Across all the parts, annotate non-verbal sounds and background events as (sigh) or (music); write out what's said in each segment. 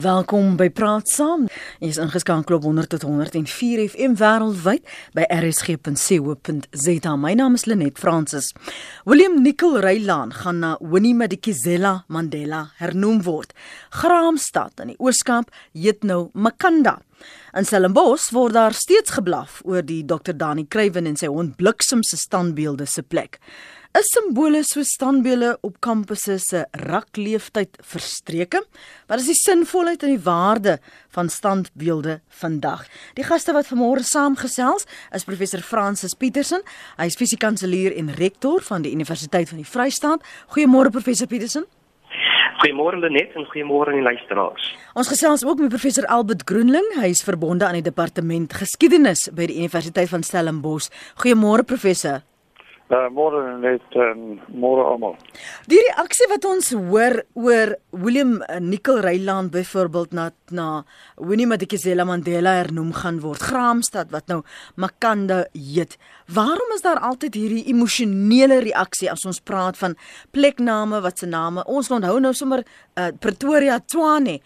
Welkom by Praat Saam. Jy is ingeskakel op 100 tot 104 FM wêreldwyd by rsg.co.za. My naam is Lenet Fransis. William Nicol Reilaan gaan na Winnie Madikizela Mandela hernoem word. Graamsstad in die Ooskaap heet nou Makanda. In Stellenbosch word daar steeds geblaf oor die Dr Dani Kruiven en sy hond Bliksem se standbeelde se plek. Is simbole so standbeelde op kampusse se rakleeftyd verstreke? Wat is die sinvolheid en die waarde van standbeelde vandag? Die gaste wat vanmôre saamgesels is professor Francis Petersen. Hy is fisiekanselier en rektor van die Universiteit van die Vrystaat. Goeiemôre professor Petersen. Goeiemôre Lenet en goeiemôre aan die luisteraars. Ons gesels ook met professor Albert Groenling. Hy is verbonde aan die departement geskiedenis by die Universiteit van Stellenbosch. Goeiemôre professor. Uh, môre net en môre almal. Die reaksie wat ons hoor oor William Nicol Reiland byvoorbeeld na na Winnie Madikizela Mandela hernoem gaan word. Graamsstad wat nou Makanda heet. Waarom is daar altyd hierdie emosionele reaksie as ons praat van plekname wat se name? Ons onthou nou sommer uh, Pretoria Tshwane.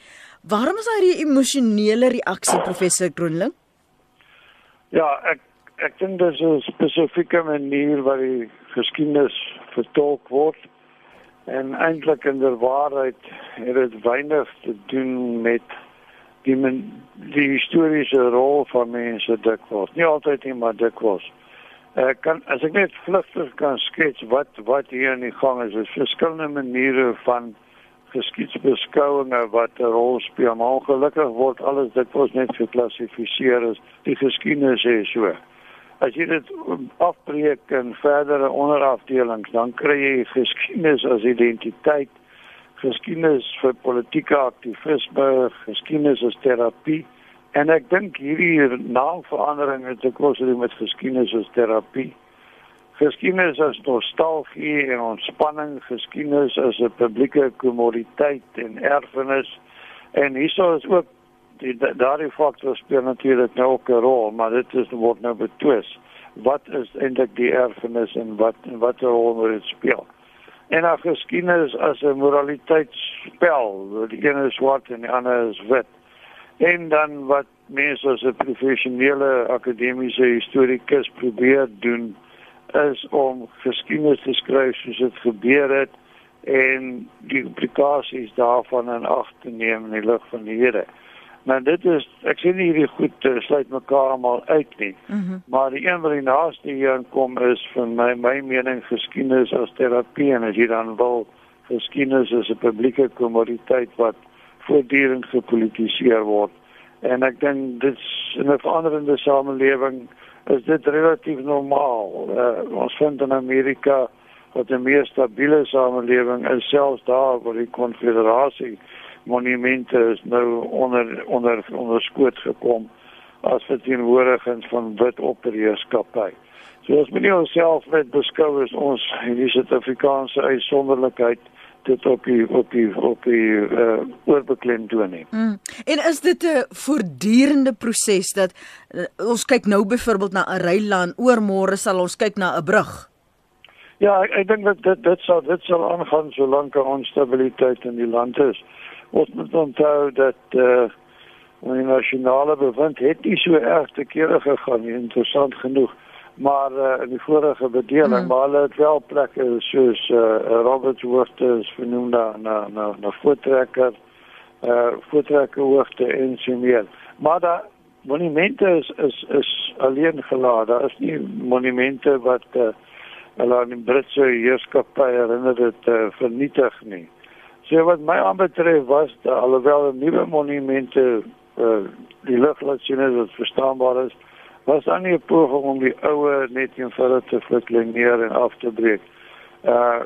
Waarom is daar hierdie emosionele reaksie professor Groenling? Ja, ek ek dink dit is 'n spesifieke manier waar die geskiedenis vertolk word en eintlik in der waarheid het dit weinig te doen met die men, die historiese rol van mense dikwels. Nie altyd nie, maar dikwels. Ek kan as ek net vlugtig kan skets wat wat hier aan die gang is, is verskillende maniere van geskiedsbeskouinge wat 'n rol speel. Maar ongelukkig word alles dikwels net geklassifiseer as die geskiedenis is so as jy dit afbreek in verdere onderafdelings, dan kry jy geskiedenis as identiteit, geskiedenis vir politieke aktivisme, geskiedenis as terapie. En ek dink hierdie naamverandering het ek kos met geskiedenis as terapie. Geskiedenis as nostalgie en ontspanning, geskiedenis as 'n publieke kommoditeit en erfenis. En hieso is ook die daardie faktor speel natuurlik nou ook 'n rol, maar dit is word nou betwis. Wat is eintlik die erfenis en wat en wat 'n rol moet dit speel? En nou geskiedenis as 'n moraliteitsspel, die een is swart en die ander is wit. En dan wat mense as 'n professionele akademiese historikus probeer doen is om geskiedenis te skryf soos dit gebeur het en die implikasies daarvan in ag te neem in die lig van die Here. Nou dit is ek sê nie hierdie goed uh, sluit mekaar almal uit nie. Mm -hmm. Maar die een wat die naaste hier kom is van my my mening geskiedenis as terapie en as jy dan wil geskiedenis as 'n publieke kommoditeit wat voortdurend gepolitiseer word. En ek dink dit in 'n veranderende samelewing is dit relatief normaal. Uh, ons vind in Amerika wat 'n meer stabiele samelewing is selfs daar waar die konfederasie monumente is nou onder onder onder skoot gekom as verteenwoordigers van wit opperheerskappy. So as menie onsself net beskou as ons hierdie Suid-Afrikaanse uitsonderlikheid dit op die op die op die uh, oorbeklem doen nie. Mm. En is dit 'n voortdurende proses dat uh, ons kyk nou byvoorbeeld na 'n reiland oor môre sal ons kyk na 'n brug? Ja, ek, ek dink dat dit dit sal dit sal aangaan solank daar onstabiliteit in die land is. Ons moet onthou dat eh uh, die nasionale bewind het nie so erg te kere gegaan nie, interessant genoeg. Maar uh, in die vorige bedeling, mm. maar hulle het wel plekke soos eh uh, Robert Hoogte is vernoem na na na, na voortrekker eh uh, voortrekker hoogte en so meer. Maar daar monumente is is is alleen gelaat. Daar is nie monumente wat eh uh, hulle aan die Britse heerskappy herinner dit uh, vernietig nie. So wat my aanbetref was dat alhoewel 'n nuwe monumente uh, die lig laat sien dat verstaanbaar is, was dan nie 'n poging om die oue net eenvoudig te verkleineer en af te breek. Uh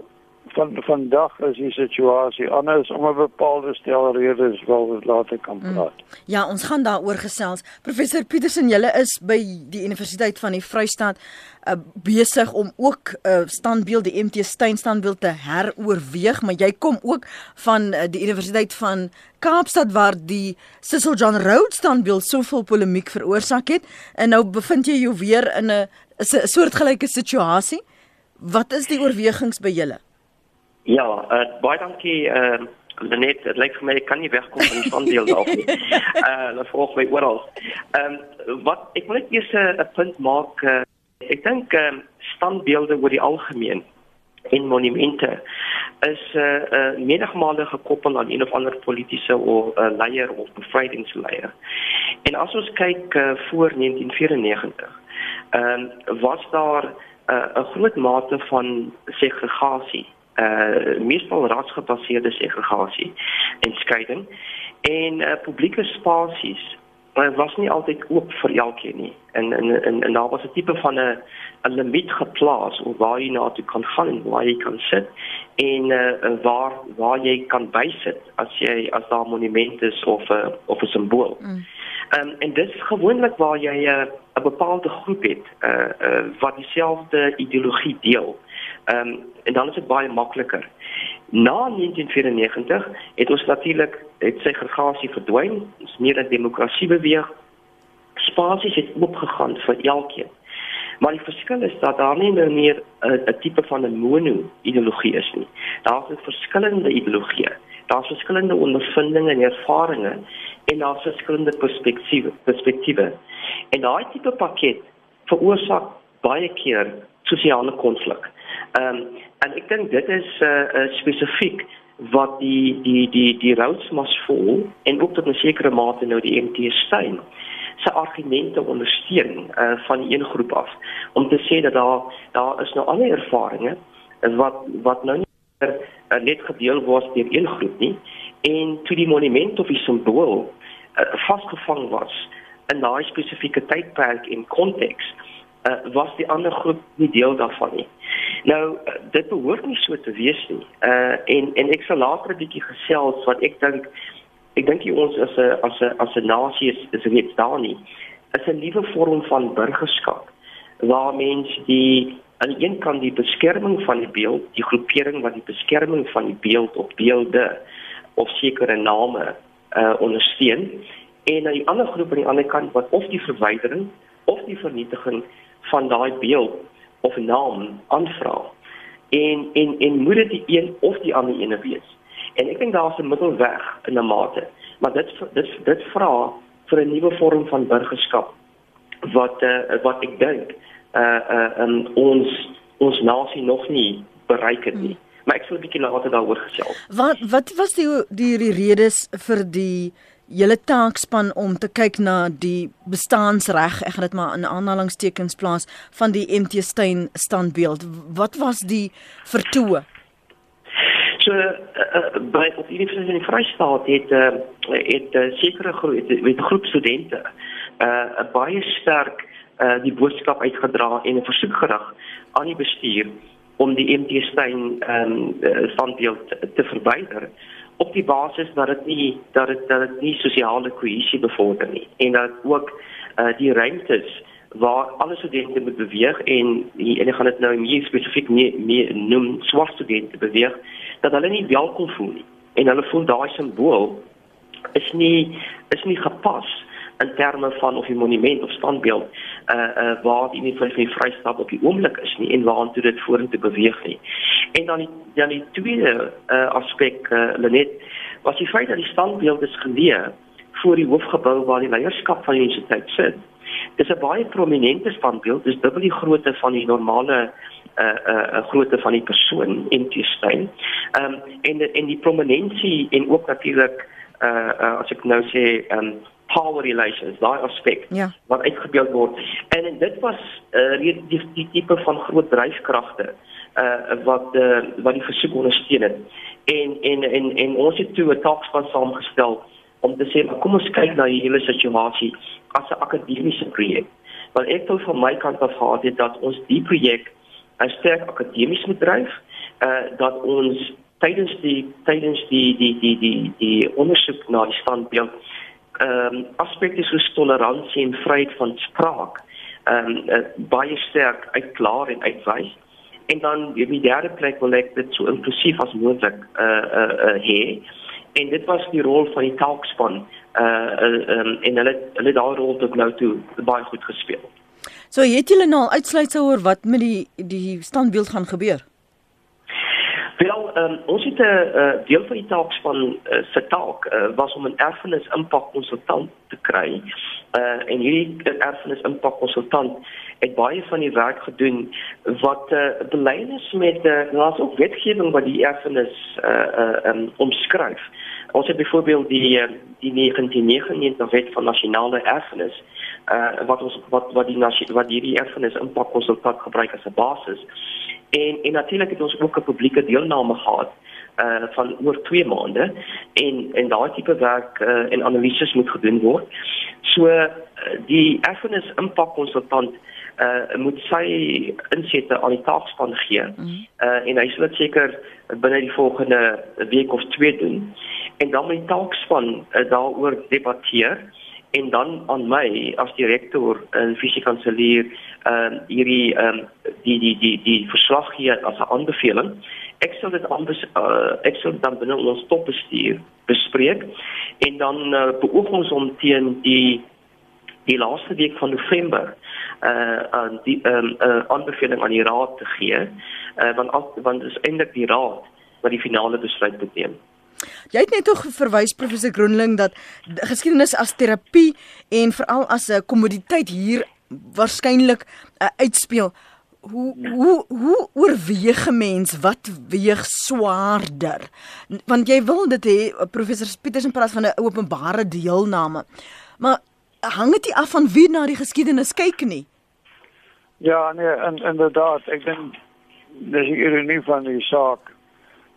van vandag is die situasie anders om 'n bepaalde stel redes wel later kan mm. praat. Mm. Ja, ons gaan daaroor gesels. Professor Petersen, julle is by die Universiteit van die Vrystaat uh, besig om ook 'n uh, standbeeld, die MT Steyn standbeeld te heroorweeg, maar jy kom ook van uh, die Universiteit van Kaapstad waar die Cecil John Rhodes standbeeld soveel polemiek veroorsaak het en nou bevind jy jou weer in 'n 'n soortgelyke situasie. Wat is die oorwegings by julle? Ja, uh, baie dankie uh Net dit lyk vir my ek kan nie wegkom van die standbeelde af nie. Uh (laughs) hulle volg my oral. Ehm um, wat ek wil net eers 'n punt maak. Uh, ek dink ehm um, standbeelde oor die algemeen en monumente is 'n uh, uh, menigmale gekoppel aan een of ander politieke of uh, leier of bevrydingsleier. En as ons kyk uh, voor 1994, ehm um, was daar 'n uh, groot mate van segregasie uh meestal rasgebaseerde segregasie en skeiding en uh, publieke spasies uh, was nie altyd oop vir elkeen nie en en en, en daar was 'n tipe van 'n 'n limiet geplaas oor waar jy na toe kan gaan en waar jy kan sit en uh, waar waar jy kan bysit as jy as daar monumente is of 'n uh, of 'n simbool. Mm. Um, en dit is gewoonlik waar jy 'n uh, bepaalde groep het uh, uh, wat dieselfde ideologie deel. Ehm um, en dan is dit baie makliker. Na 1994 het ons natuurlik het segregasie verdwyn. Ons meer 'n demokrasie beweeg. Spasies het oopgegaan vir elkeen. Maar die verskil is dat daar nie nou meer 'n tipe van 'n mono-ideologie is nie. Daar's verskillende ideologieë. Daar's verskillende ondervindinge en ervarings en daar's verskillende perspektiewe, perspektiewe. En daai tipe pakket veroorsaak baie keer sosiale konflik. Ehm um, en ek dink dit is uh, uh spesifiek wat die die die die Roodsmas vol en ook tot 'n sekere mate nou die MT Steyn se argumente ondersteun uh van een groep af. Om te sê dat daar daar is nou ander ervarings wat wat nou nie meer uh, net gedeel word deur een groep nie en toe die monument of die simbool uh, vasgevang was in daai spesifieke tydperk en konteks uh, was die ander groep nie deel daarvan nie. Nou uh, dit behoort nie so te wees nie. Uh en en ek sal later 'n bietjie gesels wat ek dink ek dink ons as 'n as 'n as 'n nasie is is net daar nie. Is 'n nuwe vorm van burgerskap waar mense die aan die een kant die beskerming van die beeld, die groepering wat die beskerming van die beeld op beelde of sekere name uh ondersteun en aan die ander groep aan die ander kant wat of die verwydering of die vernietiging van daai beeld of naam aanvra. En en en moet dit die een of die ander ene wees. En ek dink daar's 'n middelweg in 'n mate, maar dit dit dit vra vir 'n nuwe vorm van burgerskap wat uh, wat ek dink uh uh um, ons ons nasie nog nie bereik het nie. Hmm. Maar ek sal 'n bietjie later daaroor gesels. Wat wat was die die, die redes vir die julle taakspan om te kyk na die bestaansreg, ek gaan dit maar in aanhalingstekens plaas van die MT Steyn standbeeld. Wat was die vertoë? So uh, by op die Universiteit in Vryheid het uh, het uh, sekere groep met groep studente uh, baie sterk uh, die boodskap uitgedra en 'n versoek gerig aan die bestuur om die MT Steyn um, standbeeld te verwyder op die basis dat dit nie dat dit dat dit nie sosiale kohesie bevorder nie. En dat ook uh, die ruimtes waar alle studente moet beweeg en en ek gaan dit nou meer spesifiek meer, meer noem swart studente beweeg dat hulle nie welkom voel nie. En hulle voel daai simbool is nie is nie gepas in terme van of 'n monument of standbeeld uh uh waar die nie vir die vrystaat op die oomblik is nie en waartoe dit vorentoe beweeg nie. En dan die dan die tweede uh aspek uh Lenet was die feit dat die standbeeld is geleë voor die hoofgebou waar die leierskap van die universiteit sit. Dis 'n baie prominente standbeeld, dis dubbel die grootte van die normale uh uh grootte van die persoon in die steen. Ehm um, en en die prominensie en ook natuurlik uh, uh as ek nou sê ehm um, power relations, daai aspek ja. wat uitgebeeld word. En, en dit was uh, die, die die tipe van groot dryfkragte uh wat uh, wat die versoek ondersteun het. En en en en ons het toe 'n taakspan saamgestel om te sê kom ons kyk na die hele situasie as 'n akademiese projek. Want ek wil van my kant af gehad het dat ons die projek as sterk akademies moet dryf, uh dat ons tydens die tydens die die die die die ondersoek na die standbeeld ehm um, aspekte soos toleransie en vryheid van spraak ehm um, uh, baie sterk uitklaar en uitwys. En dan die derde plek wil ek dit so inklusief as moontlik eh uh, eh uh, uh, hê. En dit was die rol van die taakspan eh uh, ehm um, en hulle hulle daai rol tot nou toe baie goed gespeel. So het julle nou al uitsluitsel oor wat met die die standbeeld gaan gebeur? Um, ons het 'n uh, deel van die taakspan uh, se taak was om 'n erfenis impak konsultant te kry. Uh, en hierdie erfenis impak konsultant het baie van die werk gedoen wat uh, beleidings met uh, ook wetgewing wat die erfenis uh, um, omskryf. Ons het byvoorbeeld die die 1999 wet van nasionale erfenis wat ons wat wat die wat hierdie erfenis impak konsultant gebruik as 'n basis. En en natuurlik het ons ook 'n publieke deelname gehad uh van oor 2 maande en en daai tipe werk uh en analises moet gedoen word. So uh, die erfenis impak konsultant uh moet sy insette aan die taakspan gee. Uh en hy sal dit seker binne die volgende week of 2 doen. En dan met die taakspan uh, daaroor debatteer en dan aan my as direkteur en fisiekanselier ehm uh, hierdie ehm um, die die die die verslag gee as 'n aanbeveling. Ek sal dit anders uh, ek sal dan binne ons topbestuur bespreek en dan uh, beoog ons om teen die die laaste week van November uh aan die ehm um, uh, aanbeveling aan die raad te gee. Uh want al, want dit is eintlik die raad wat die finale besluit moet neem. Jy het net tog verwys professor Groenling dat geskiedenis as terapie en veral as 'n kommoditeit hier waarskynlik uh, uitspeel. Hoe hoe hoe oorweeg 'n mens wat weeg swaarder? Want jy wil dit hê professor Pietersen praat van 'n openbare deelname. Maar hang dit af van wie na die geskiedenis kyk nie? Ja, nee, en inderdaad, ek dink dis die ironie van die saak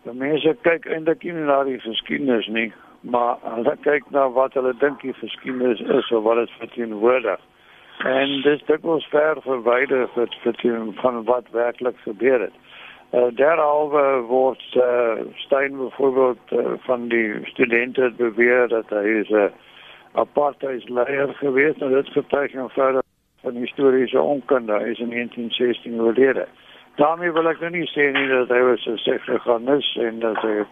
Die mense kyk eintlik nie na die geskiedenis nie, maar hulle kyk na wat hulle dink die geskiedenis is of wat dit verteenwoordig. En dis dikwels ver verwyder van verteen van wat werklik gebeur het. Uh, derhalve word uh, Stein byvoorbeeld uh, van die studente beweer dat hy is 'n uh, apartheidsleier geweest en dit getuig van verder van historiese onkunde. Hy is in 1916 oorlede. Daarmee wil ek nou nie sê nie dat hy was 'n sekreganis en dat hy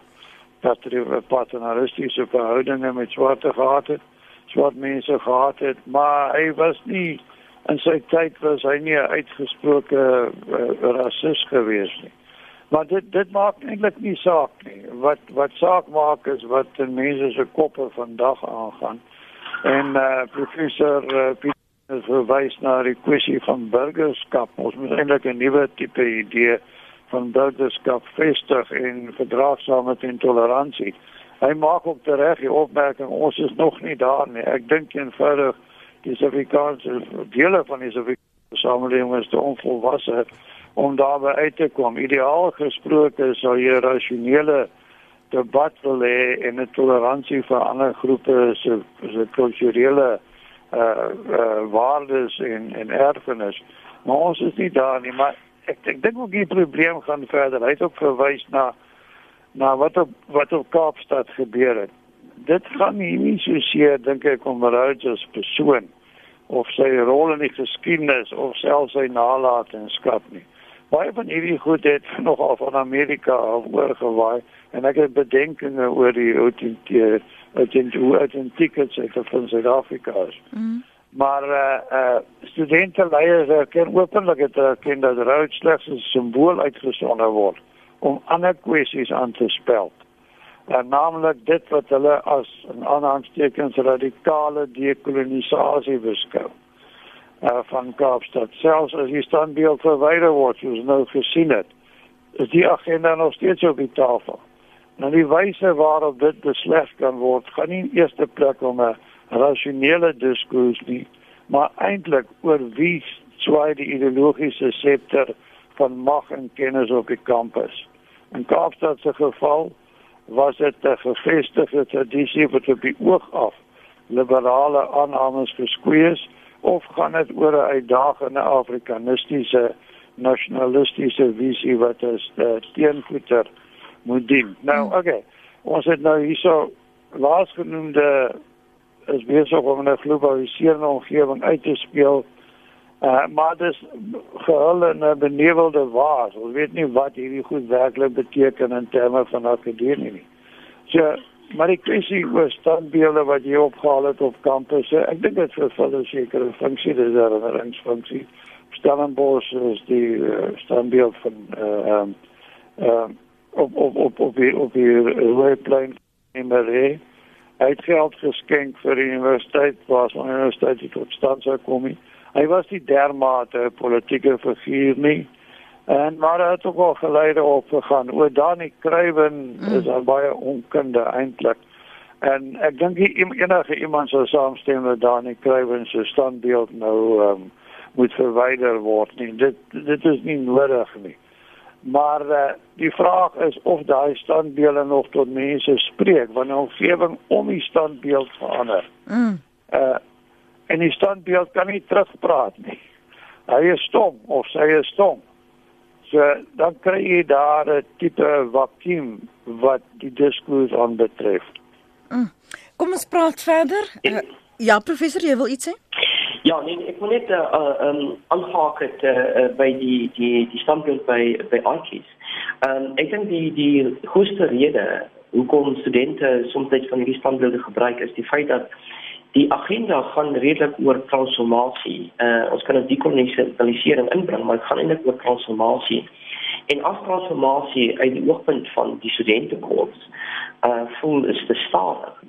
paternalistiese verhoudinge met swarte gehad het, swart mense gehad het, maar hy was nie in sy tyd was hy nie 'n uitgesproke uh, rasis gewees nie. Maar dit dit maak eintlik nie saak nie. Wat wat saak maak is wat in mense se koppe vandag aangaan. En eh uh, professor uh, is verwys na die kwessie van burgerskap. Ons moet eintlik 'n nuwe tipe idee van burgerskap vestig en verdraagsaamheid en toleransie. Hy maak ook reg die opmerking ons is nog nie daar nie. Ek dink eenvoudig die Suid-Afrikaanse dele van die Suid-Afrikaanse samelewing is te onvolwasse om daarby uit te kom. Ideaal gesproke sou jy rasionele debat wil hê en 'n toleransie vir ander groepe se se kulturele uh uh waardes en en erfenis. Maar ons is nie daar nie, maar ek ek dink ook die probleem gaan verder. Hy het ook verwys na na wat op wat op Kaapstad gebeur het. Dit gaan nie nie so seer dink ek om Rhodes as persoon of sy rol in die geskiedenis of selfs sy nalatenskap nie. Baie van hierdie goed het (laughs) nogal van Amerika af oorgewaai en ek het bedenkinge oor die in tickets uit van Suid-Afrika. Mm. Maar eh uh, uh, studente leiers erken openlik het erken dat Rhodes slegs 'n simbool uitgesonder word om ander kwessies aan te spel. En naamlik dit wat hulle as 'n aanhangstekens radikale dekolonisasie beskou. Uh, van Kaapstad selfs as die standbeeld verwyder word soos nou gesien het is die agenda nog steeds op die tafel. Nou die wyse waarop dit besleg kan word, gaan nie in eerste plek om 'n rasionele diskurs nie, maar eintlik oor wie swaai die ideologiese scepter van mag en kennis op die kampus. In Kaapstad se geval was dit 'n gevestigde tradisie wat op die oog af liberale aannames geskwees of gaan dit oor 'n uitdagende afrikanistiese nasionalistiese visie wat as teenvoeter moet dien. Nou, hmm. okay. Ons het nou hierso laasgenoemde is besig om 'n globaliserende omgewing uit te speel. Uh, maar dis gehul in 'n benevelde waas. Ons weet nie wat hierdie goed werklik beteken in terme van akademie nie. So, maar die kwessie oor standbeelde wat jy opgehaal het op kampus, ek dink dit vervul 'n sekere funksie, dis 'n herinneringsfunksie. Stellenbosch is die uh, standbeeld van uh, um, uh, op op op op die op die Roeplein in Marie. Hy het geld geskenk vir die universiteit waar ons universiteit tot stand sou kom. Hy was die dermate politieke figuur nie. En maar hy het ook al geleide op gegaan. O Dani Kruiven mm. is al baie onkunde eintlik. En ek dink enige iemand sou saamstem dat Dani Kruiven se standbeeld nou um, moet verwyder word nie. Dit dit is nie nodig nie. Maar uh, die vraag is of daai standbeelde nog tot mense spreek wanneer omgewing om die standbeeld verander. Mm. Uh en die standbeeld kan nie terugpraat nie. Hy is stom of sy is stom. So dan kry jy daar 'n tipe vakuum wat die diskurs aanbetref. Mm. Kom ons praat verder. Uh, ja, professor, jy wil iets sê? Ja, nee, ek wil net uh um aanhaak het uh, by die die die standpunt by by Arkies. Um ek dink die die grootste rede hoekom studente soms net van hierdie standbeelde gebruik is die feit dat die agenda gaan redelik oor transformasie. Uh ons kan 'n dekolonisering inbring, maar dit gaan eintlik oor transformasie. En as transformasie uit die oogpunt van die studentekorps uh voel is te stadig,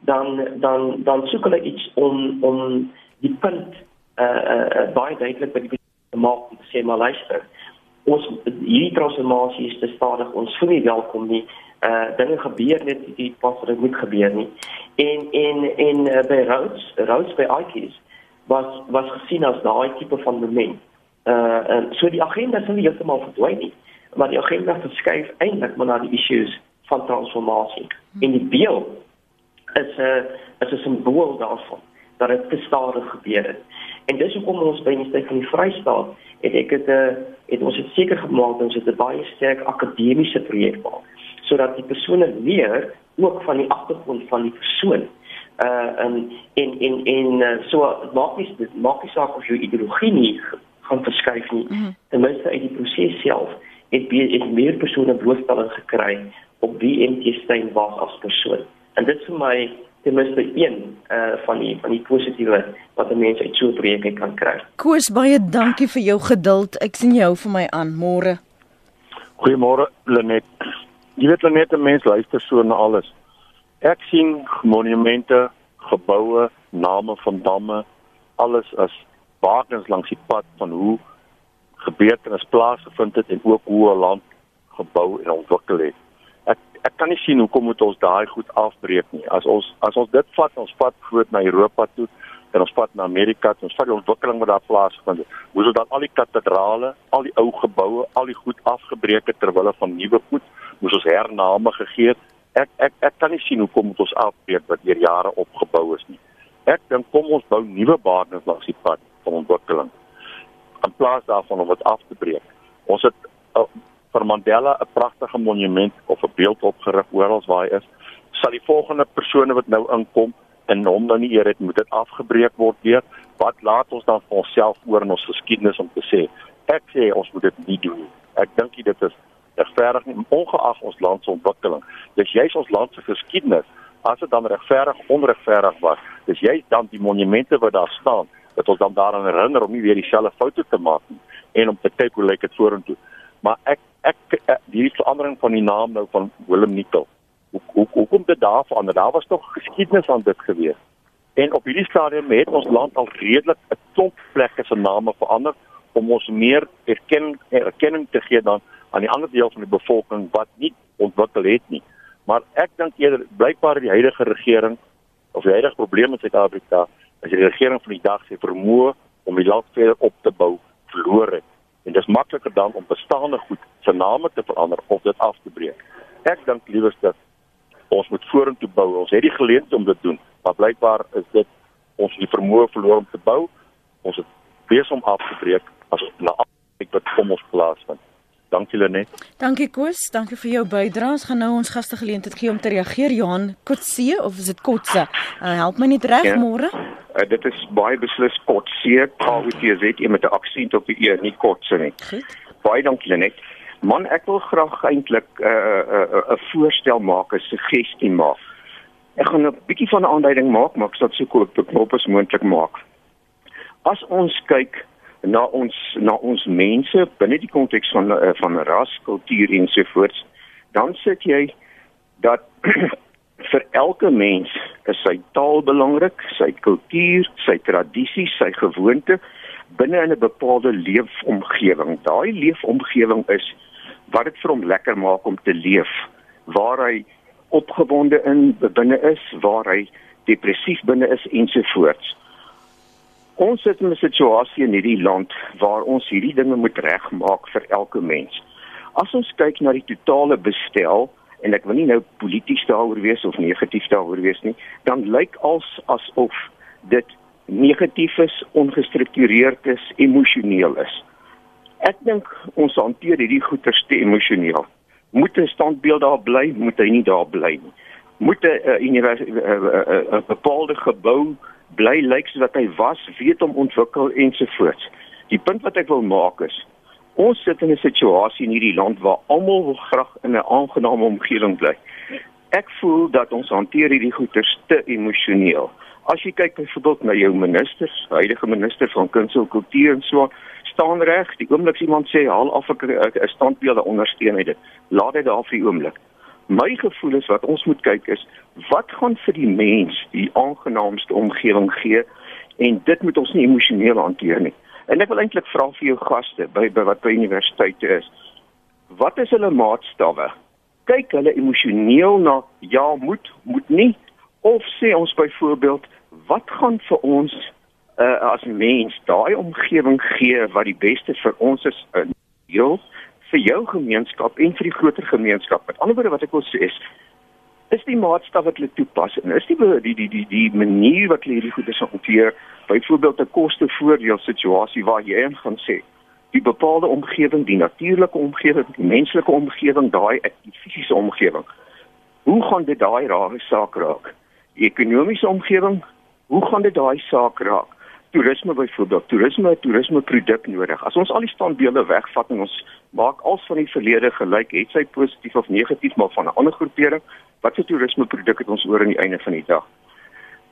dan dan dan soek hulle iets om om die punt uh uh baie duidelik by die maak om te sê maar luister ons hierdie transformasie is te stadig ons voel nie welkom nie uh dinge gebeur net die pas wat moet gebeur nie. En en en uh, by Rhodes Rhodes by IKES was was gesien as daai tipe van moment. Uh en so die agenda sou heeltemal verdwyn nie maar die agenda verskuif eintlik maar na die issues van transformasie en die beeld is 'n uh, is 'n simbool daarvan dat dit te stadig gebeur het. En dis hoekom ons by die Universiteit van die Vrystaat het ek het 'n uh, het ons het seker gemaak ons het 'n baie sterk akademiese projek maak sodat die persone leer ook van die agtergrond van die persoon. Uh en in in in uh, so maak nie maak nie saak of jou ideologie nie gaan verskuif nie. Mm -hmm. Ten minste uit die proses self het het meer persone blootstelling gekry op wie MT Steyn was as persoon. En dit vir my ten minste een uh van die van die positiewe wat 'n mens uit so 'n projek kan kry. Koos baie dankie vir jou geduld. Ek sien jou vir my aan môre. Goeiemôre Lenet. Jy weet Lenet, 'n mens luister so na alles. Ek sien monumente, geboue, name van damme, alles as bakens langs die pad van hoe gebeurtenisse plaasgevind het en ook hoe 'n land gebou en ontwikkel het ek kan nie sien hoekom moet ons daai goed afbreek nie. As ons as ons dit vat, ons vat groot na Europa toe en ons vat na Amerika, ons vat die ontwikkeling wat daar plaasvind. Moet ons dan al die katedrale, al die ou geboue, al die goed afgebreek het terwyl hulle van nuwe goed moes ons hername gegee het. Ek ek ek kan nie sien hoekom moet ons afbreek wat deur jare opgebou is nie. Ek dink kom ons bou nuwe baarnes langs die pad van ontwikkeling in plaas daarvan om dit af te breek. Ons het uh, vir Mandela 'n pragtige monument of beeld opgerig oral waar hy is. Sal die volgende persone wat nou inkom en hom nou nie eer het, moet dit afgebreek word weer. Wat laat ons dan vir onsself oor in ons geskiedenis om te sê? Ek sê ons moet dit nie doen. Ek dink dit is regverdig nie ongeag ons land se ontwikkeling. Dis juist ons land se geskiedenis as dit dan regverdig onregverdig was. Dis juist dan die monumente wat daar staan dat ons dan daaraan herinner om nie weer dieselfde foute te maak nie en om te kyk hoe lyk dit vorentoe. Maar ek ek eh, hierdie verandering van die naam nou van Willem Nicol. Hoe hoe hoe kom dit daar verander? Daar was tog geskiedenis aan dit gewees. En op hierdie stadium het ons land al redelik 'n klomp plekke se name verander om ons meer erkenning erkenning te gee dan aan die ander deel van die bevolking wat nie ontwikkel het nie. Maar ek dink eerder blykbaar die huidige regering of die huidige probleme in Suid-Afrika, as die regering van die dag se vermoë om die land verder op te bou verloor het. En dit is makliker dan om bestaande goed se name te verander of dit af te breek. Ek dink liewerste ons moet vorentoe bou. Ons het die geleentheid om dit doen, maar blykbaar is dit ons die vermoë verloor om te bou. Ons het besig om af te breek as na ek wat kom ons plaas vind. Dankie Lenet. Dankie Koos, dankie vir jou bydrae. Ons gaan nou ons gaste geleentheid gee om te reageer. Johan Kotse of is dit Kotse? Uh, help my net reg ja. môre. Uh, dit is baie beslis Kotse, KWTZ met 'n aksent op die e, nie Kotse nie. Goed. Baie dankie Lenet. Man, ek wil graag eintlik 'n uh, 'n uh, 'n uh, voorstel maak, 'n suggestie maak. Ek gaan 'n bietjie van 'n aanduiding maak, maar ek sal so kort beknop as moontlik maak. As ons kyk na ons na ons mense binne die konteks van eh, van ras, kultuur en so voort, dan sit jy dat (clears throat) vir elke mens is sy taal belangrik, sy kultuur, sy tradisies, sy gewoontes binne in 'n bepaalde leefomgewing. Daai leefomgewing is wat dit vir hom lekker maak om te leef, waar hy opgewonde in binne is, waar hy depressief binne is ensovoorts. Ons sit in 'n situasie in hierdie land waar ons hierdie dinge moet regmaak vir elke mens. As ons kyk na die totale bestel en ek wil nie nou polities daaroor wees of negatief daaroor wees nie, dan lyk als asof dit negatief is, ongestruktureerd is, emosioneel is. Ek dink ons hanteer hierdie goeters te emosioneel. Moet 'n standbeeld daar bly, moet hy nie daar bly nie. Moet 'n bepaalde gebou bly lyk soos wat hy was, weet hom ontwikkel ensovoorts. Die punt wat ek wil maak is ons sit in 'n situasie in hierdie land waar almal wil graag in 'n aangename omgewing bly. Ek voel dat ons hanteer hierdie goeters te emosioneel. As jy kyk byvoorbeeld na jou ministers, huidige minister van kuns en kultuur en so, staan reg, die oomblik iemand sê haal af 'n standbeelde ondersteun hy dit. Laat dit daar vir die oomblik. My gevoel is wat ons moet kyk is wat gaan vir die mens die aangenaamste omgewing gee en dit moet ons nie emosioneel hanteer nie. En ek wil eintlik vra vir jou gaste by, by wat by universiteite is. Wat is hulle maatstawwe? Kyk hulle emosioneel na ja, moet, moet nie of sê ons byvoorbeeld wat gaan vir ons uh, as mens daai omgewing gee wat die beste vir ons is in jou vir jou gemeenskap en vir die groter gemeenskap. Met ander woorde wat ek wil sê is is die maatstaf wat hulle toepas en is die die die die die manier wat hulle hierdie goeie se hanteer byvoorbeeld 'n koste-voordeel situasie waar jy in gaan sê die bepaalde omgewing, die natuurlike omgewing, die menslike omgewing, daai fisiese omgewing. Hoe gaan dit daai rare saak raak? Die ekonomiese omgewing, Hoe gaan dit daai saak raak? Toerisme byvoorbeeld, toerisme, toerisme produk nodig. As ons al die standbeelde wegvat en ons maak als van die verlede gelyk, het sy positief of negatief maar van 'n ander groepering, wat se toerisme produk het ons oor aan die einde van die dag?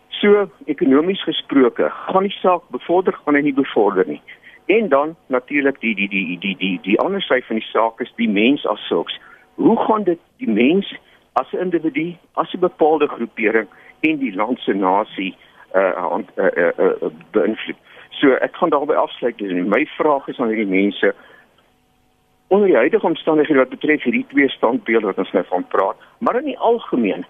So ekonomies gesproke, gaan die saak bevorder gaan hy nie bevorder nie. En dan natuurlik die die die die die die ander sy van die saak is die mens as sulks. Hoe gaan dit die mens as 'n individu, as 'n bepaalde groepering en die land se nasie uh, uh, uh, uh, beïnvloed. So ek gaan daarby afsluit. My vraag is aan hierdie mense onder die huidige omstandighede wat betref hierdie twee standbeelde wat ons nou van praat, maar in die algemeen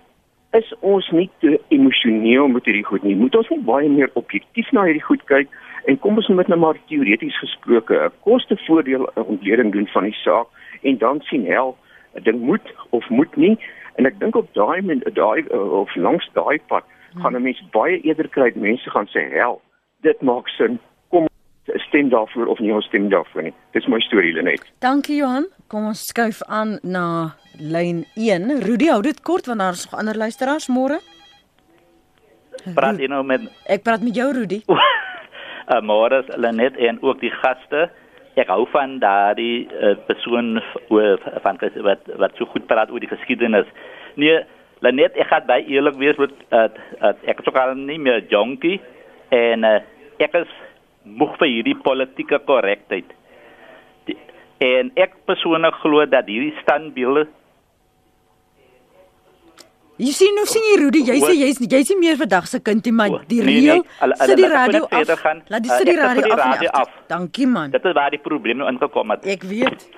is ons nie te emosioneel met hierdie goed nie. Moet ons nie baie meer objektief na hierdie goed kyk en kom ons met nou maar teoreties gesproke 'n koste-voordeel ontleding doen van die saak en dan sien hel 'n ding moet of moet nie en ek dink op daai daai of langs daai pad gaan 'n mens baie eerder kry dat mense gaan sê, "Hel, dit maak sin. Kom stem daarvoor of nie ons stem daarvoor nie." Dis my storie Lenet. Dankie Johan. Kom ons skuif aan na lyn 1. Rudy, hou dit kort want daar is nog ander luisteraars môre. Praat jy nou met Ek praat met jou Rudy. uh, (laughs) môre Lenet en ook die gaste. Ek hou van daardie uh, persoon van wat wat so goed praat oor die geskiedenis. Nee, Lanet ek gaan baie eerlik wees met uh, uh, ek is ook al nie meer jonkie en uh, ek is moeg vir hierdie politieke korrektheid. En ek persoonlik glo dat hierdie standbeelde Jy sien nou sien jy Rudy, jy sê jy's jy's nie meer vandag se kindie maar die nee, reël nee, sit die radio af. Laat die sit die radio, die af. Dankie man. Dit is waar die probleem nou ingekom het. Ek weet.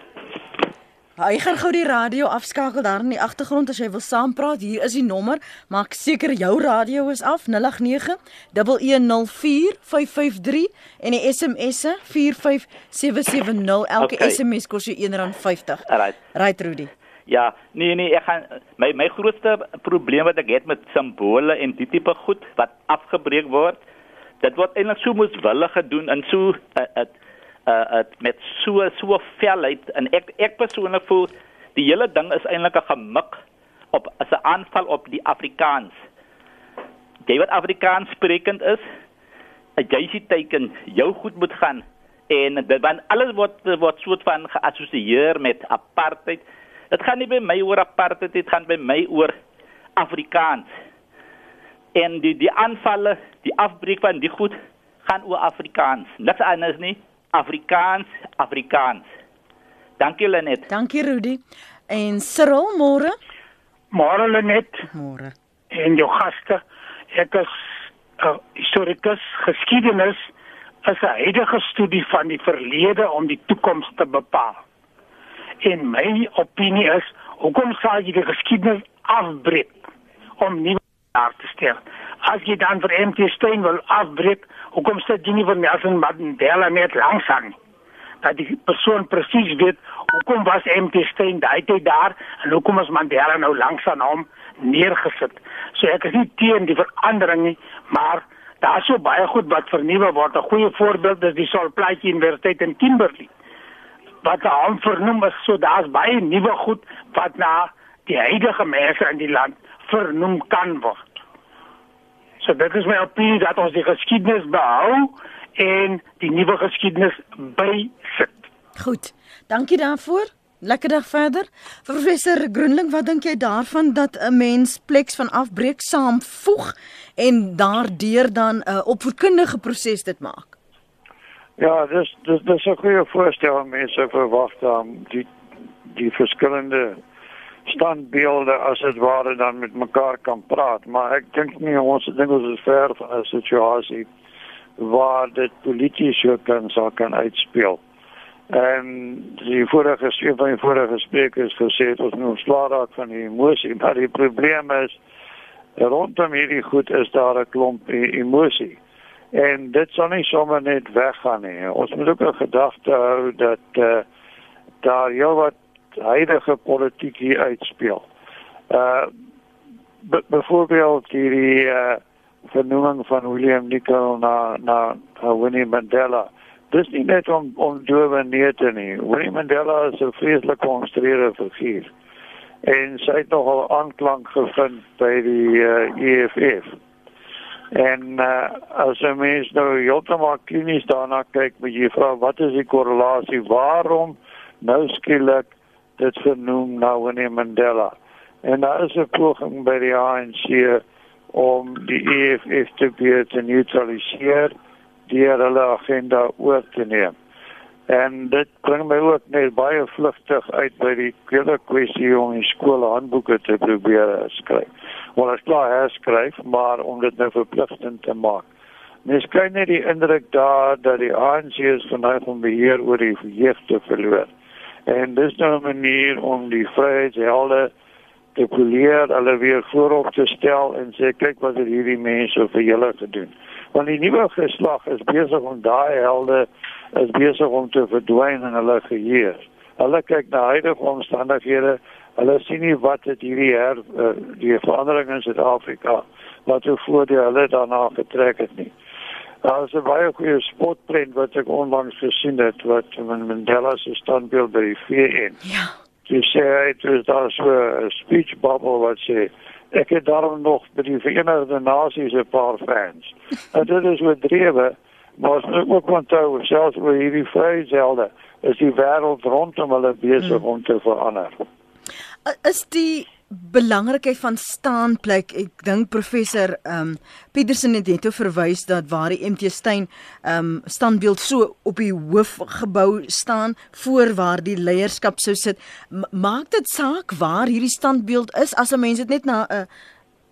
Hy gaan gou die radio afskakel daar in die agtergrond as jy wil saampraat. Hier is die nommer. Maak seker jou radio is af 089 1104553 en die SMS se 45770. Elke okay. SMS kos jou R1.50. Right. Right Rudy. Ja, nee nee, ek gaan my my grootste probleem wat ek het met simbole en die tipe goed wat afgebreek word, dit word eintlik so moeswillig gedoen en so 'n uh, uh, uh, uh met so so velheid en ek ek persoonlik voel die hele ding is eintlik 'n gemik op as 'n aanval op die Afrikaans. Jy wat Afrikaans sprekend is, 'n JC teken jou goed moet gaan en dit want alles word word soort van geassosieer met apartheid. Dit gaan nie by my oor apartheid, dit gaan by my oor Afrikaans. En die die aanvalle, die afbreek van die goed gaan oor Afrikaans. Niks anders nie. Afrikaans, Afrikaans. Dankie Lenet. Dankie Rudy. En Cyril, môre? Môre Lenet. Môre. En jou gaste. Ek is 'n uh, historikus, geskiedenis is 'n huidige studie van die verlede om die toekoms te bepaal. En my opinie is, hoekom sal jy die geskiedenis afbreek om nie daar te stel? As jy dan vir MT Steyn wil afbreek, hoekom sit jy nie vir Nelson Mandela net langs aan? Dat die persoon presies weet hoekom was MT Steyn daai tyd daar en hoekom is Mandela nou langs aan hom neergesit. So ek is nie teen die verandering nie, maar daar is so baie goed wat vernuwe word. 'n Goeie voorbeeld is die Solplaatjie Universiteit in Kimberley. Wat daar vernoem is, so daar's baie nuwe goed wat na die huidige mense in die land vernoem kan word. So dit is my opinie dat ons die geskiedenis behou en die nuwe geskiedenis bysit. Goed. Dankie daarvoor. Lekker dag verder. Professor Groenling, wat dink jy daarvan dat 'n mens pleks van afbreek saamvoeg en daardeur dan 'n uh, opvoedkundige proses dit maak? Ja, dis dis dis 'n goeie voorstel mense verwag dan die die verskillende standbeelde as dit ware dan met mekaar kan praat, maar ek dink nie ons dink ons is ver van 'n situasie waar dit polities kan sou kan uitspeel. En die vorige een van die vorige sprekers gesê het ons moet slaag raak van die emosie, maar die probleem is rondom hierdie goed is daar 'n klomp emosie. En dit sal nie sommer net weggaan nie. Ons moet ook 'n gedagte hou dat uh, daar heelwat huidige politiek hier uitspeel. Uh byvoorbeeld die uh vernoeming van William Nicol na na Winnie Mandela dis nie net om om dowe neer te nie. Winnie Mandela is 'n vreeslik gekonstrueerde figuur. En sy het nogal aanklank gevind by die uh, EFF. En uh, as jy mens nou heeltemal klinies daarna kyk, moet jy vra wat is die korrelasie? Waarom nou skielik dit vernoem na Winnie Mandela? En daar is 'n poging by die ANC om die EFF te probeer te neutraliseer deur hulle agenda oor te neem. En dit bring my ook net baie vlugtig uit by die hele kwessie om die skoolhandboeke te probeer skryf. Wel as klaar herskryf, maar om dit nou verpligtend te maak. Mens kry net die indruk daar dat die ANC is vanaand om beheer oor die jeug te verloor. En dis nou 'n manier om die vryheidshelde te poleer, hulle weer voorop te stel en sê kyk wat het hierdie mense vir julle gedoen want die nuwe geslag is besig om daai helde is besig om te verdwyn in hulle geheue. Hulle kyk na huidige omstandighede. Hulle sien nie wat dit hierdie her uh, die verandering in Suid-Afrika wat hoe voordeel hulle daarna getrek het nie. Daar is 'n baie goeie spotprent wat ek onlangs gesien het wat Mandela se standbeeld by die VN. Ja. Jy sê dit is daar so 'n speech bubble wat sê ek het daarom nog by die Verenigde Nasies 'n paar fans. (laughs) En dit is wat drewe, maar ons moet ook onthou selfs oor hierdie vryheidselde is die wêreld rondom hulle besig hmm. om te verander. Is die belangrikheid van staanplek. Ek dink professor ehm um, Petersen het net verwys dat waar die MT Steyn ehm um, standbeeld so op die hoofgebou staan voor waar die leierskap sou sit. Maak dit saak waar hierdie standbeeld is as 'n mens dit net na 'n uh, 'n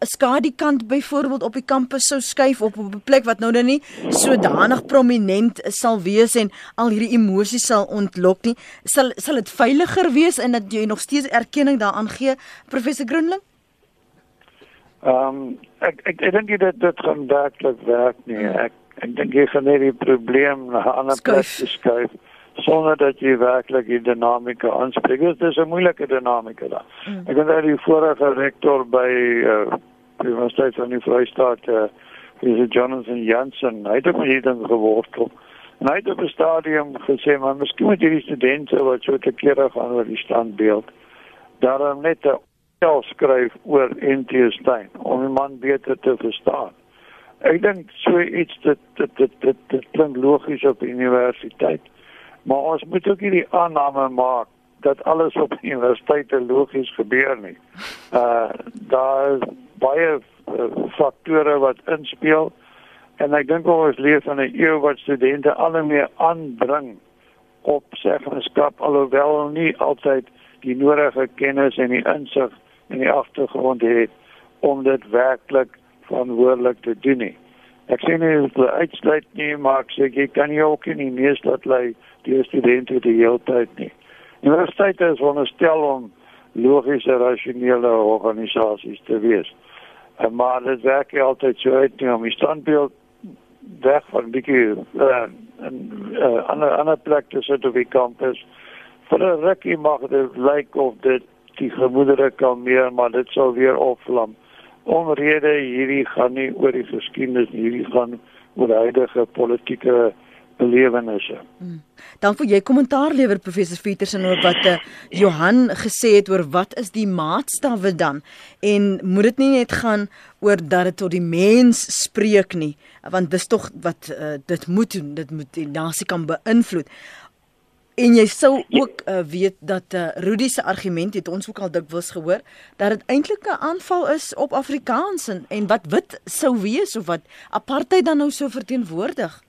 skadukant byvoorbeeld op die kampus sou skuif op op 'n plek wat nou dan nie sodanig prominent sal wees en al hierdie emosies sal ontlok nie, sal sal dit veiliger wees en dat jy nog steeds erkenning daaraan gee, professor Groenling? Ehm um, ek ek ek dink dit dit gaan werklik werk nie. Ek ek dink jy gaan net die probleem na 'n ander plek skuif sonder dat jy werklik die dinamika aanspreek. Dit is 'n moeilike dinamika daar. Mm. Ek het die vorige rektor by uh, die Universiteit van die Vrystaat, uh, is Jonathan Jansen, hy het ook hier dan gewortel. En hy het op 'n stadium gesê, maar miskien moet hierdie studente wat so te kere gaan oor die standbeeld, daarom net 'n self skryf oor NT Stein om die man beter te verstaan. Ek dink so iets dit dit dit dit, dit klink logies op universiteit. Maar ons moet ook hierdie aanname maak dat alles op (laughs) universiteite logies gebeur nie. Uh daar is baie uh, faktore wat inspel en ek dink ons leef in 'n eeu wat studente al meer aanbring op seggenskap alhoewel nie altyd die nodige kennis en die insig en die agtergrond het om dit werklik verantwoordelik te doen nie. Ek sê nie dit uitsluit nie, maar ek sê jy kan nie ook nie mees dat lei die studente die hele tyd nie. Universiteite is veronderstel om logiese rasionele organisasies te wees. En maar dit werk nie altyd so uit nie om die standbeeld weg van die uh, en uh, ander ander plek te sit op die kampus. Vir 'n rukkie mag dit lyk of dit die gemoedere kan meer, maar dit sal weer opvlam. Onrede hierdie gaan nie oor die geskiedenis, hierdie gaan oor huidige politieke belewennisse. Hmm. Dan vir jy kommentaar lewer professor Petersen oor wat uh, Johan gesê het oor wat is die maatstawwe dan en moet dit nie net gaan oor dat dit tot die mens spreek nie want dis tog wat uh, dit moet doen dit moet die nasie kan beïnvloed. En jy sou ook uh, weet dat uh, Rudy se argument het ons ook al dikwels gehoor dat dit eintlik 'n aanval is op Afrikaans en, en wat wit sou wees of wat apartheid dan nou so verteenwoordig.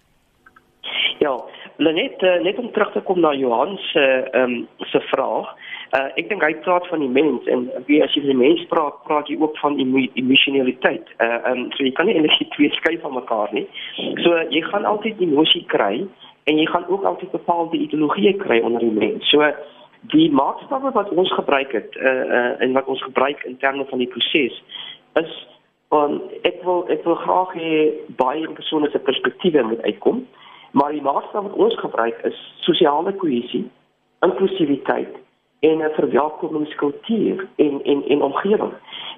Ja, net uh, net om terug te kom na Johan se ehm um, se vraag. Uh, ek dink hy praat van die mens en wie as jy van die mens praat, praat jy ook van emosionaliteit. Uh um, so jy kan nie eintlik twee skei van mekaar nie. So uh, jy gaan altyd emosie kry en jy gaan ook altyd bepaalde ideologieë kry onder die mens. So die maatstawwe wat ons gebruik het uh, uh en wat ons gebruik in terme van die proses is om ek wil ek wil graag hê baie persone se perspektiewe moet uitkom. Maar die maatstaf wat ons gebruik is sosiale kohesie, inklusiwiteit en 'n verwelkomingskultuur in in in omgewing.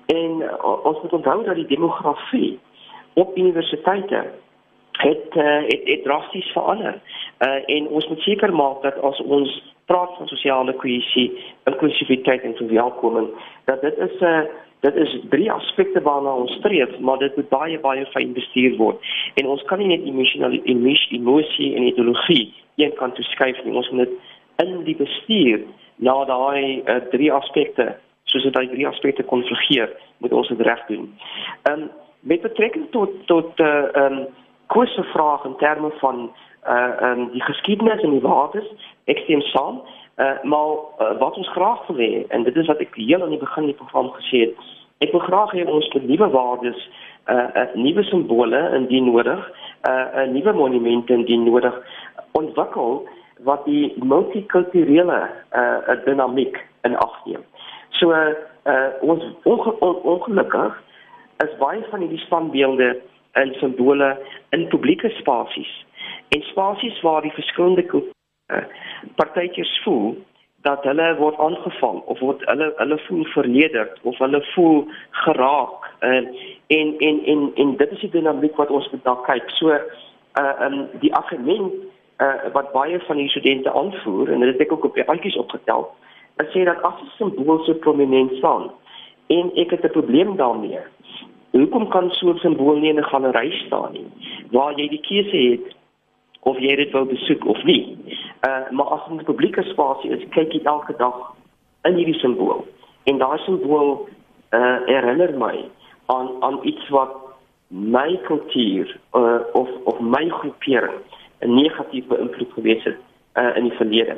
En uh, ons moet onthou dat die demografie op universiteite het uh, het, het drasties verander. Uh, en ons moet seker maak dat as ons praat van sosiale kohesie, inklusiwiteit en verwelkoming, dat dit is 'n uh, dit is drie aspekte waarna ons streef, maar dit moet baie baie fyn bestuur word. En ons kan nie net emosionele emosie, en ideologie een kant toe skuif nie. Ons moet dit in die bestuur na daai uh, drie aspekte, soos dit daai drie aspekte konvergeer, moet ons dit reg doen. Ehm um, met betrekking tot tot eh uh, ehm um, kurse vrae in terme van uh, um, die geskiedenis en die waardes, ek stem saam. Uh, maar uh, wat ons graag wil hê en dit is wat ek heel aan die begin die program gesê het, ek wil graag hê ons moet nuwe waardes, uh, uh nuwe simbole indien nodig, uh, uh nuwe monumente indien nodig ontwikkel wat die multikulturele uh dinamiek in ag neem. So uh, ons onge ongelukkig is baie van hierdie standbeelde en simbole in publieke spasies en spasies waar die verskillende uh, partytjies voel dat hulle word aangeval of word hulle hulle voel vernederd of hulle voel geraak uh, en en en en dit is die dinamiek wat ons moet daar kyk. So uh um die argument uh wat baie van die studente aanvoer en dit het ek ook op die altjies opgetel. Hulle sê dat as 'n simbool so prominent staan en ek het 'n probleem daarmee. Hoekom kan so 'n simbool nie in 'n galery staan nie waar jy die keuse het of jy dit wil besoek of nie. Uh maar as 'n publieke spasie is, kyk jy elke dag in hierdie simbool. En daai simbool uh herinner my aan aan iets wat my kultuur uh of of my groepering 'n negatiewe beïnvloed gewees het uh in die verlede.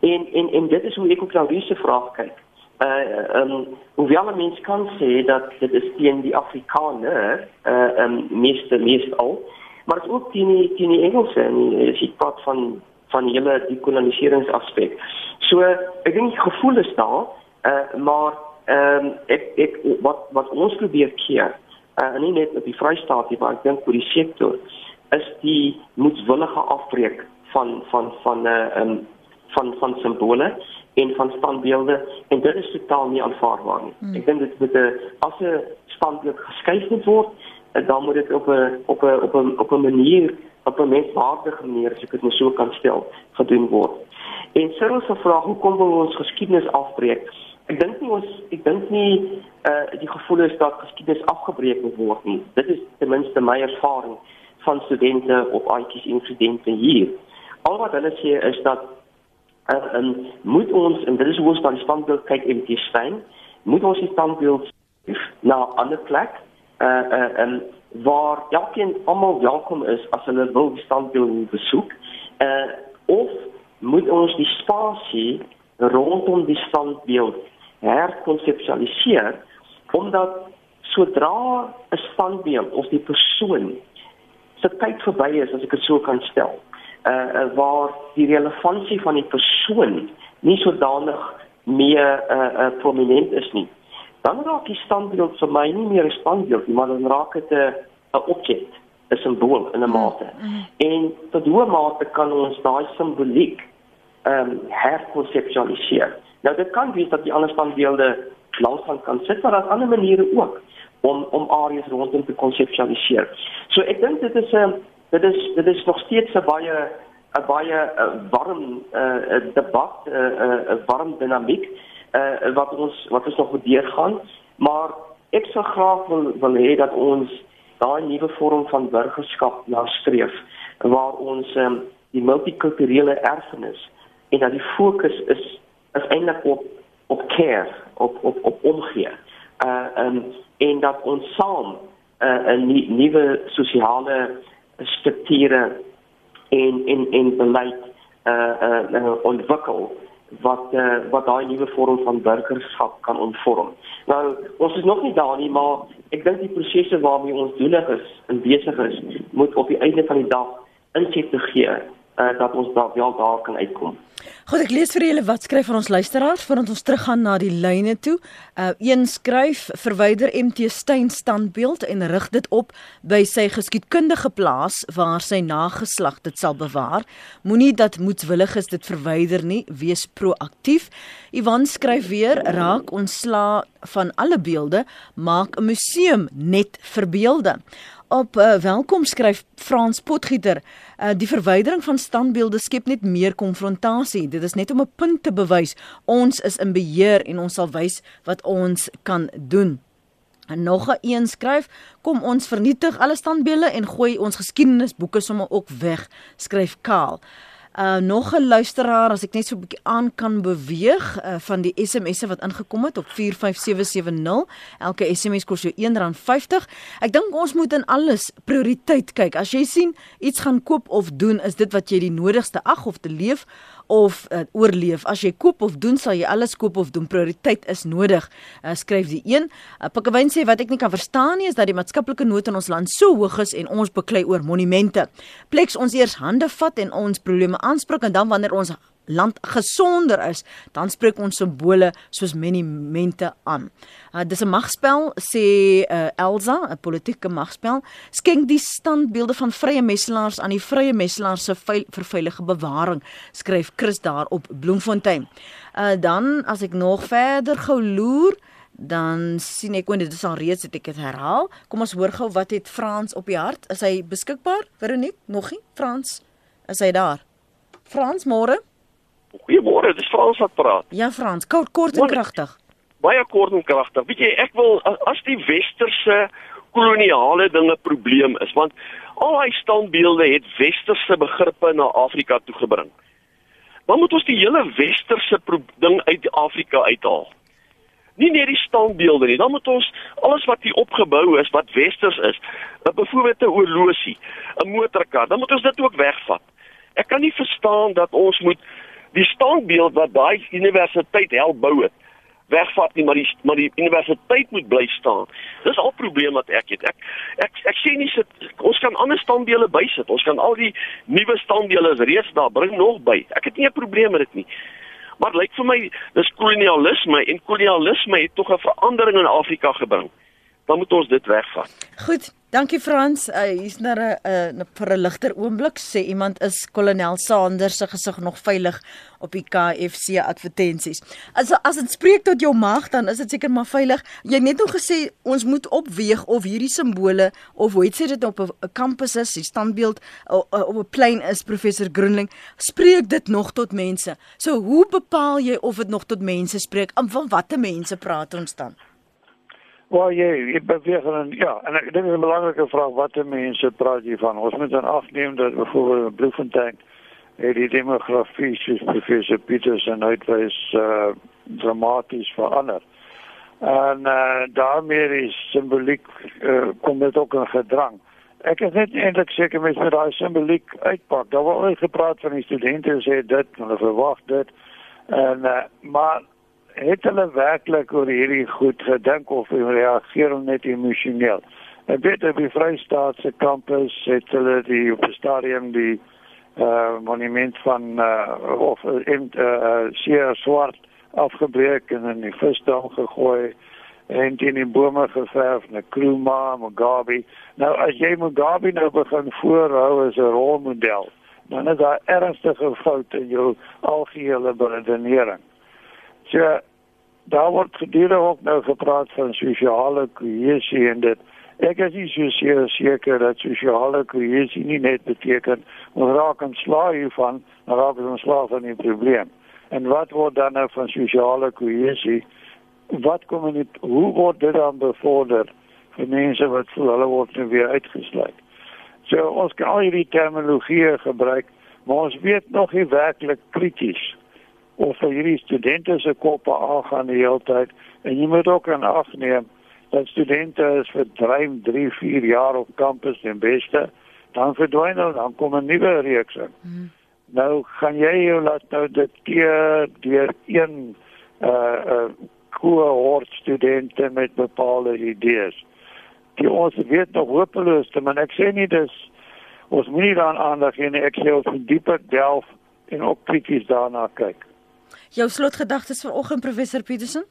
En en en dit is hoe ek ook nou hierdie vraag kyk. Uh um hoewel 'n mens kan sê dat dit is teen die Afrikaner uh um meeste meeste al maar dit is ook teen die teen die Engelse en as jy praat van van die hele dekoloniseringsaspek. So ek dink die gevoel is daar, uh, maar ehm um, ek ek wat wat ons probeer keer, uh, nie net op die Vrystaat nie, maar ek dink vir die sektor is die moedswillige afbreek van van van 'n uh, um, van van simbole en van standbeelde en dit is totaal nie aanvaarbaar nie. Hmm. Ek dink dit moet 'n as 'n standbeeld geskuif word en dan moet dit op 'n op 'n op 'n op 'n manier op 'n menswaardige manier as ek dit nou so kan stel gedoen word. En Cyril se vraag, hoekom wil ons geskiedenis afbreek? Ek dink nie ons ek dink nie uh die gevoel is dat geskiedenis afgebreek moet word nie. Dit is ten minste my ervaring van studente op IT's insidente hier. Al wat hulle sê is dat uh, um, moet ons en dit is hoe ons dan standbeeld kyk in die steen, moet ons die standbeeld na 'n ander plek uh uh um, waar elkeen almal welkom is as hulle wil die standbeeld besoek. Uh of moet ons die spasie rondom die standbeeld herkonseptualiseer omdat sodra 'n standbeeld of die persoon se tyd verby is as ek dit so kan stel uh waar die relevantie van die persoon nie sodanig meer uh, uh prominent is nie dan raak die standbeeld vir my nie meer 'n standbeeld nie maar dan raak dit 'n 'n objek 'n simbool in 'n mm, mate mm. en tot hoe mate kan ons daai simboliek ehm um, herkonseptualiseer nou dit kan wees dat die ander standbeelde langsaan kan sit maar daar's ander maniere ook om om areas rondom te konseptualiseer. So ek dink dit is 'n dit is dit is nog steeds 'n baie 'n baie uh, warm uh, debat, 'n uh, uh, warm dinamiek uh, wat ons wat ons nog moet deurgaan, maar ek sou graag wil wil hê dat ons daai nuwe vorm van burgerskap nastreef waar ons um, die multikulturele erfenis en dat die fokus is is eintlik op op care, op op op omgee. Uh um en dat ons saam uh, 'n uh, nuwe sosiale strukture en en en beleid uh uh, uh ontwikkel wat uh, wat daai nuwe vorm van burgerskap kan ontvorm. Nou, ons is nog nie daar nie, maar ek dink die prosesse waarmee ons doelig is en besig is, moet op die einde van die dag inset te gee uh, dat ons daar wel daar kan uitkom. Goed, ek lees vir julle wat skryf van ons luisteraars voordat ons teruggaan na die lyne toe. Uh een skryf: "Verwyder MT Steyn standbeeld en rig dit op by sy geskiedkundige plaas waar sy nageslag dit sal bewaar. Moenie dat moetswilliges dit verwyder nie, wees proaktief." Ivan skryf weer: "Raak ontsla van alle beelde, maak 'n museum net vir beelde." Op uh, welkom skryf Frans Potgieter. Uh, die verwydering van standbeelde skep net meer konfrontasie. Dit is net om 'n punt te bewys. Ons is in beheer en ons sal wys wat ons kan doen. En nog 'n een skryf kom ons vernietig alle standbeelde en gooi ons geskiedenisboeke sommer ook weg skryf Kaal Uh nog 'n luisteraar as ek net so 'n bietjie aan kan beweeg uh, van die SMS'e wat ingekom het op 45770. Elke SMS kos jou R1.50. Ek dink ons moet in alles prioriteit kyk. As jy sien iets gaan koop of doen, is dit wat jy die nodigste ag of te leef of uh, oorleef. As jy koop of doen, sal jy alles koop of doen. Prioriteit is nodig. Uh, skryf die een. Uh, Pikkewyn sê wat ek nie kan verstaan nie is dat die maatskaplike nood in ons land so hoog is en ons beklei oor monumente. Pleks ons eers hande vat en ons probleme aanspreek en dan wanneer ons land gesonder is, dan spreek ons simbole soos monumente aan. Uh, dis 'n magspel sê uh, Elsa, 'n politieke magspel, skenk die standbeelde van vrye messelaars aan die vrye messelaars se verveilige bewaring, skryf Chris daar op Bloemfontein. Uh, dan as ek nog verder gou loer, dan sien ek want dit is al reeds het ek dit herhaal. Kom ons hoor gou wat het Frans op die hart? Is hy beskikbaar? Veronique, nog nie? Frans, is hy daar? Frans, môre? Goeiemôre, dis Frans wat praat. Ja Frans, kort kort en kragtig. Baie kort en kragtig. Weet jy, ek wil as die westerse koloniale dinge probleem is, want al daai standbeelde het westerse begrippe na Afrika toe gebring. Dan moet ons die hele westerse ding uit Afrika uithaal. Nie net die standbeelde nie, dan moet ons alles wat hier opgebou is wat westers is, byvoorbeeld 'n horlosie, 'n motorkar, dan moet ons dit ook wegvat. Ek kan nie verstaan dat ons moet die standbeeld wat daai universiteit help bou het wegvat nie maar die maar die universiteit moet bly staan. Dis al probleem wat ek het. Ek ek ek sê nie sit ons kan ander standbeelde bysit. Ons kan al die nuwe standbeelde reeds daar bring nog by. Ek het nie 'n probleem met dit nie. Maar lyk vir my dis kolonialisme en kolonialisme het tog 'n verandering in Afrika gebring. Dan moet ons dit wegvat. Goed, Dankie Frans. Uh, hier's nou 'n uh, vir 'n ligter oomblik sê iemand is kolonel Sanders se gesig nog veilig op die KFC advertensies. As as dit spreek tot jou mag, dan is dit seker maar veilig. Jy het net nog gesê ons moet opweeg of hierdie simbole of hoe sê dit op 'n kampus is, die standbeeld op 'n plein is professor Groenling, spreek dit nog tot mense. So hoe bepaal jy of dit nog tot mense spreek? Van watter mense praat ons dan? Wel jy, jy beweeg dan ja, en ek dink 'n belangrike vraag watter mense praat jy van? Ons moet dan afneem dat byvoorbeeld Bloemfontein het die demografie soos professor Petersen uitwys uh dramaties verander. En uh daarmee is simboliek uh, kom dit ook in gedrang. Ek is net eintlik seker met daai simboliek uitpak. Daar word al gepraat van die studente sê dit, hulle verwag dit. En uh, maar het hulle werklik oor hierdie goed gedink of reageer hulle net emosioneel? Ek weet op die Vrystaat se kampus het hulle die op die stadium die uh monument van uh of in uh seer swart afgebreek en in die visdam gegooi en in die bome geverf na Kruma, Mugabe. Nou as jy Mugabe nou begin voorhou as 'n rolmodel, dan is daar ernstige foute in jou algehele beredenering. So daar word gedurig ook nou gepraat van sosiale kohesie en dit ek is nie so seker seker dat sosiale kohesie nie net beteken ons raak ontslae hiervan, maar raak ons ontslae van die probleem. En wat word dan nou van sosiale kohesie? Wat kom in dit hoe word dit dan bevorder vir mense wat voel hulle word nou weer uitgesluit? So ons kan al hierdie terminologie gebruik, maar ons weet nog nie werklik krities of vir hierdie studente se koppe aangaan die hele tyd en jy moet ook aan afneem dat studente is vir 3, 3, 4 jaar op kampus en beste dan verdwyn hulle dan kom 'n nuwe reeks in. Hmm. Nou gaan jy jou laat nou dit keer deur een uh uh cohort studente met bepaalde idees. Die ons weet nog hopeloos maar ek sê nie dis ons moet nie dan aandag gee nie ek sê ons moet dieper delf en ook krities daarna kyk. Jou slotgedagtes vanoggend professor Petersen?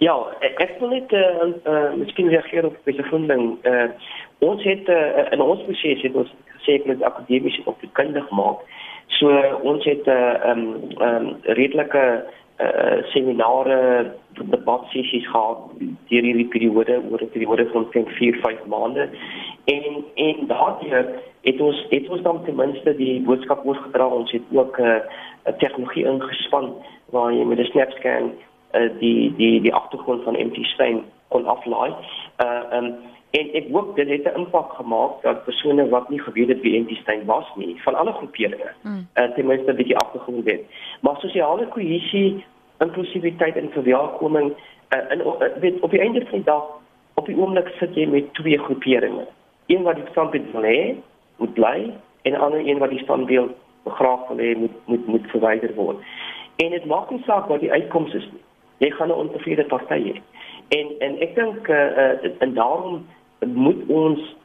Ja, ek wil net eh uh, uh, miskien reageer op 'n spesifieke ding. Eh uh, ons het uh, in ons proses het ons gesê ek moet akademies opkundig maak. So ons het 'n uh, um, um, redelike uh, seminare, debatsessies gehad deur hierdie periode oor 'n periode van 4, 5 maande. En en daardie het ons het ons dan ten minste die boodskap oorgedra. Ons het ook 'n uh, 'n tegnologie ingespan waar jy met 'n snapscan uh, die die die agtergrond van MT Stein kon aflaai. Uh um en ek hoop dit het 'n impak gemaak dat persone wat nie geweet het wie MT Stein was nie van alle groeperinge mm. uh, ten minste 'n bietjie agtergrond het. Maar sosiale kohesie, inklusiwiteit en verwelkoming uh, in uh, weet op die einde van die dag op die oomblik sit jy met twee groeperinge. Een wat die standpunt wil hê, moet bly en ander een wat die standbeeld graag wil hê moet moet moet verwyder word. En dit maak nie saak wat die uitkoms is nie. Jy gaan 'n ontevrede party hê. En en ek dink eh uh, en daarom moet ons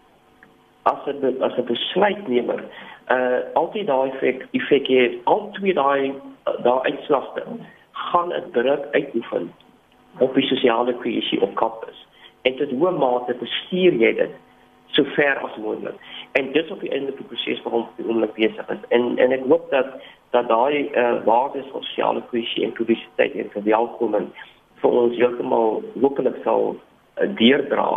as 'n as 'n besluitnemer eh uh, altyd daai effek effek hê al twee daai daai uitslagte gaan 'n druk uitoefen op die sosiale kohesie op kampus. En tot hoe mate bestuur jy dit so ver as moontlik? En dis op die einde van die proses waarom die oomblik besig is en en ek hoop dat dat daai uh, waardes van sosiale kohesie en publisiteit en verwelkoming vir ons heeltemal hopelik sal uh, deurdra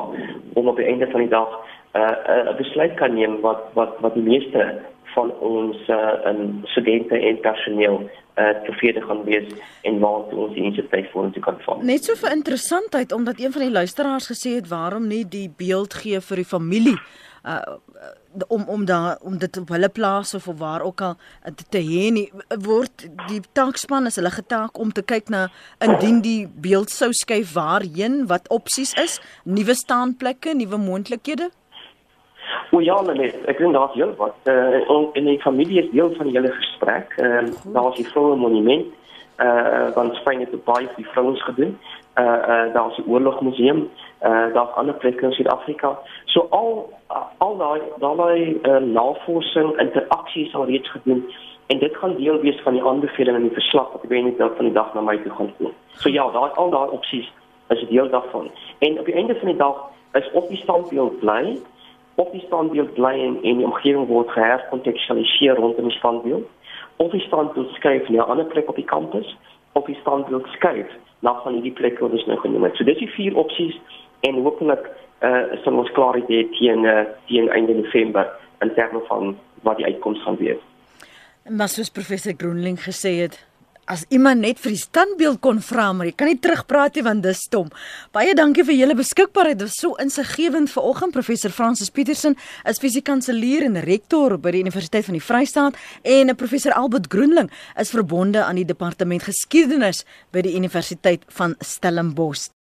om op die einde van die dag 'n uh, uh, besluit kan neem wat wat wat die meeste van ons uh, studente en personeel uh tevrede gaan wees en waar ons die inisiatief vorentoe kan vat. Net so vir interessantheid omdat een van die luisteraars gesê het waarom nie die beeld gee vir die familie uh om om daar om dit op hulle plaas of waar ook al te, te hê nie word die taakspan is hulle getaak om te kyk na indien die beeld sou skuif waarheen wat opsies is nuwe staanplekke nuwe moontlikhede O ja, nee, ek dink daar's heel wat. Uh in die familie is deel van die hele gesprek. Ehm uh, daar's die vroue monument. Uh van Spanje tot baie vir vrouens gedoen. Uh uh daar's die oorlogmuseum. Uh daar's ander plekke in Suid-Afrika. So al al daai daai uh, navorsing interaksies al reeds gedoen en dit gaan deel wees van die aanbevelings in die verslag wat ek weet net van die dag na my toe gaan kom. So ja, daai al daai opsies is deel daarvan. En op die einde van die dag is op die standbeeld bly of die standbeeld bly en, en die omgewing word geherkontekstualiseer rondom die standbeeld of die standbeeld skuif na 'n ander plek op die kampus of die standbeeld skuif na van die plekke wat ons nou genoem het. So dis die vier opsies en hopelik uh sal ons klaarheid hê teen uh, teen einde November in terme van wat die uitkoms gaan wees. Maar soos professor Groenling gesê het, as iemand net vir die standbeeld kon vra, maar jy kan nie terugpraat nie want dis stom. Baie dankie vir julle beskikbaarheid. Dit was so insiggewend vanoggend. Professor Francis Petersen is fisiekanselier en rektor by die Universiteit van die Vrystaat en professor Albert Groenling is verbonde aan die departement geskiedenis by die Universiteit van Stellenbosch.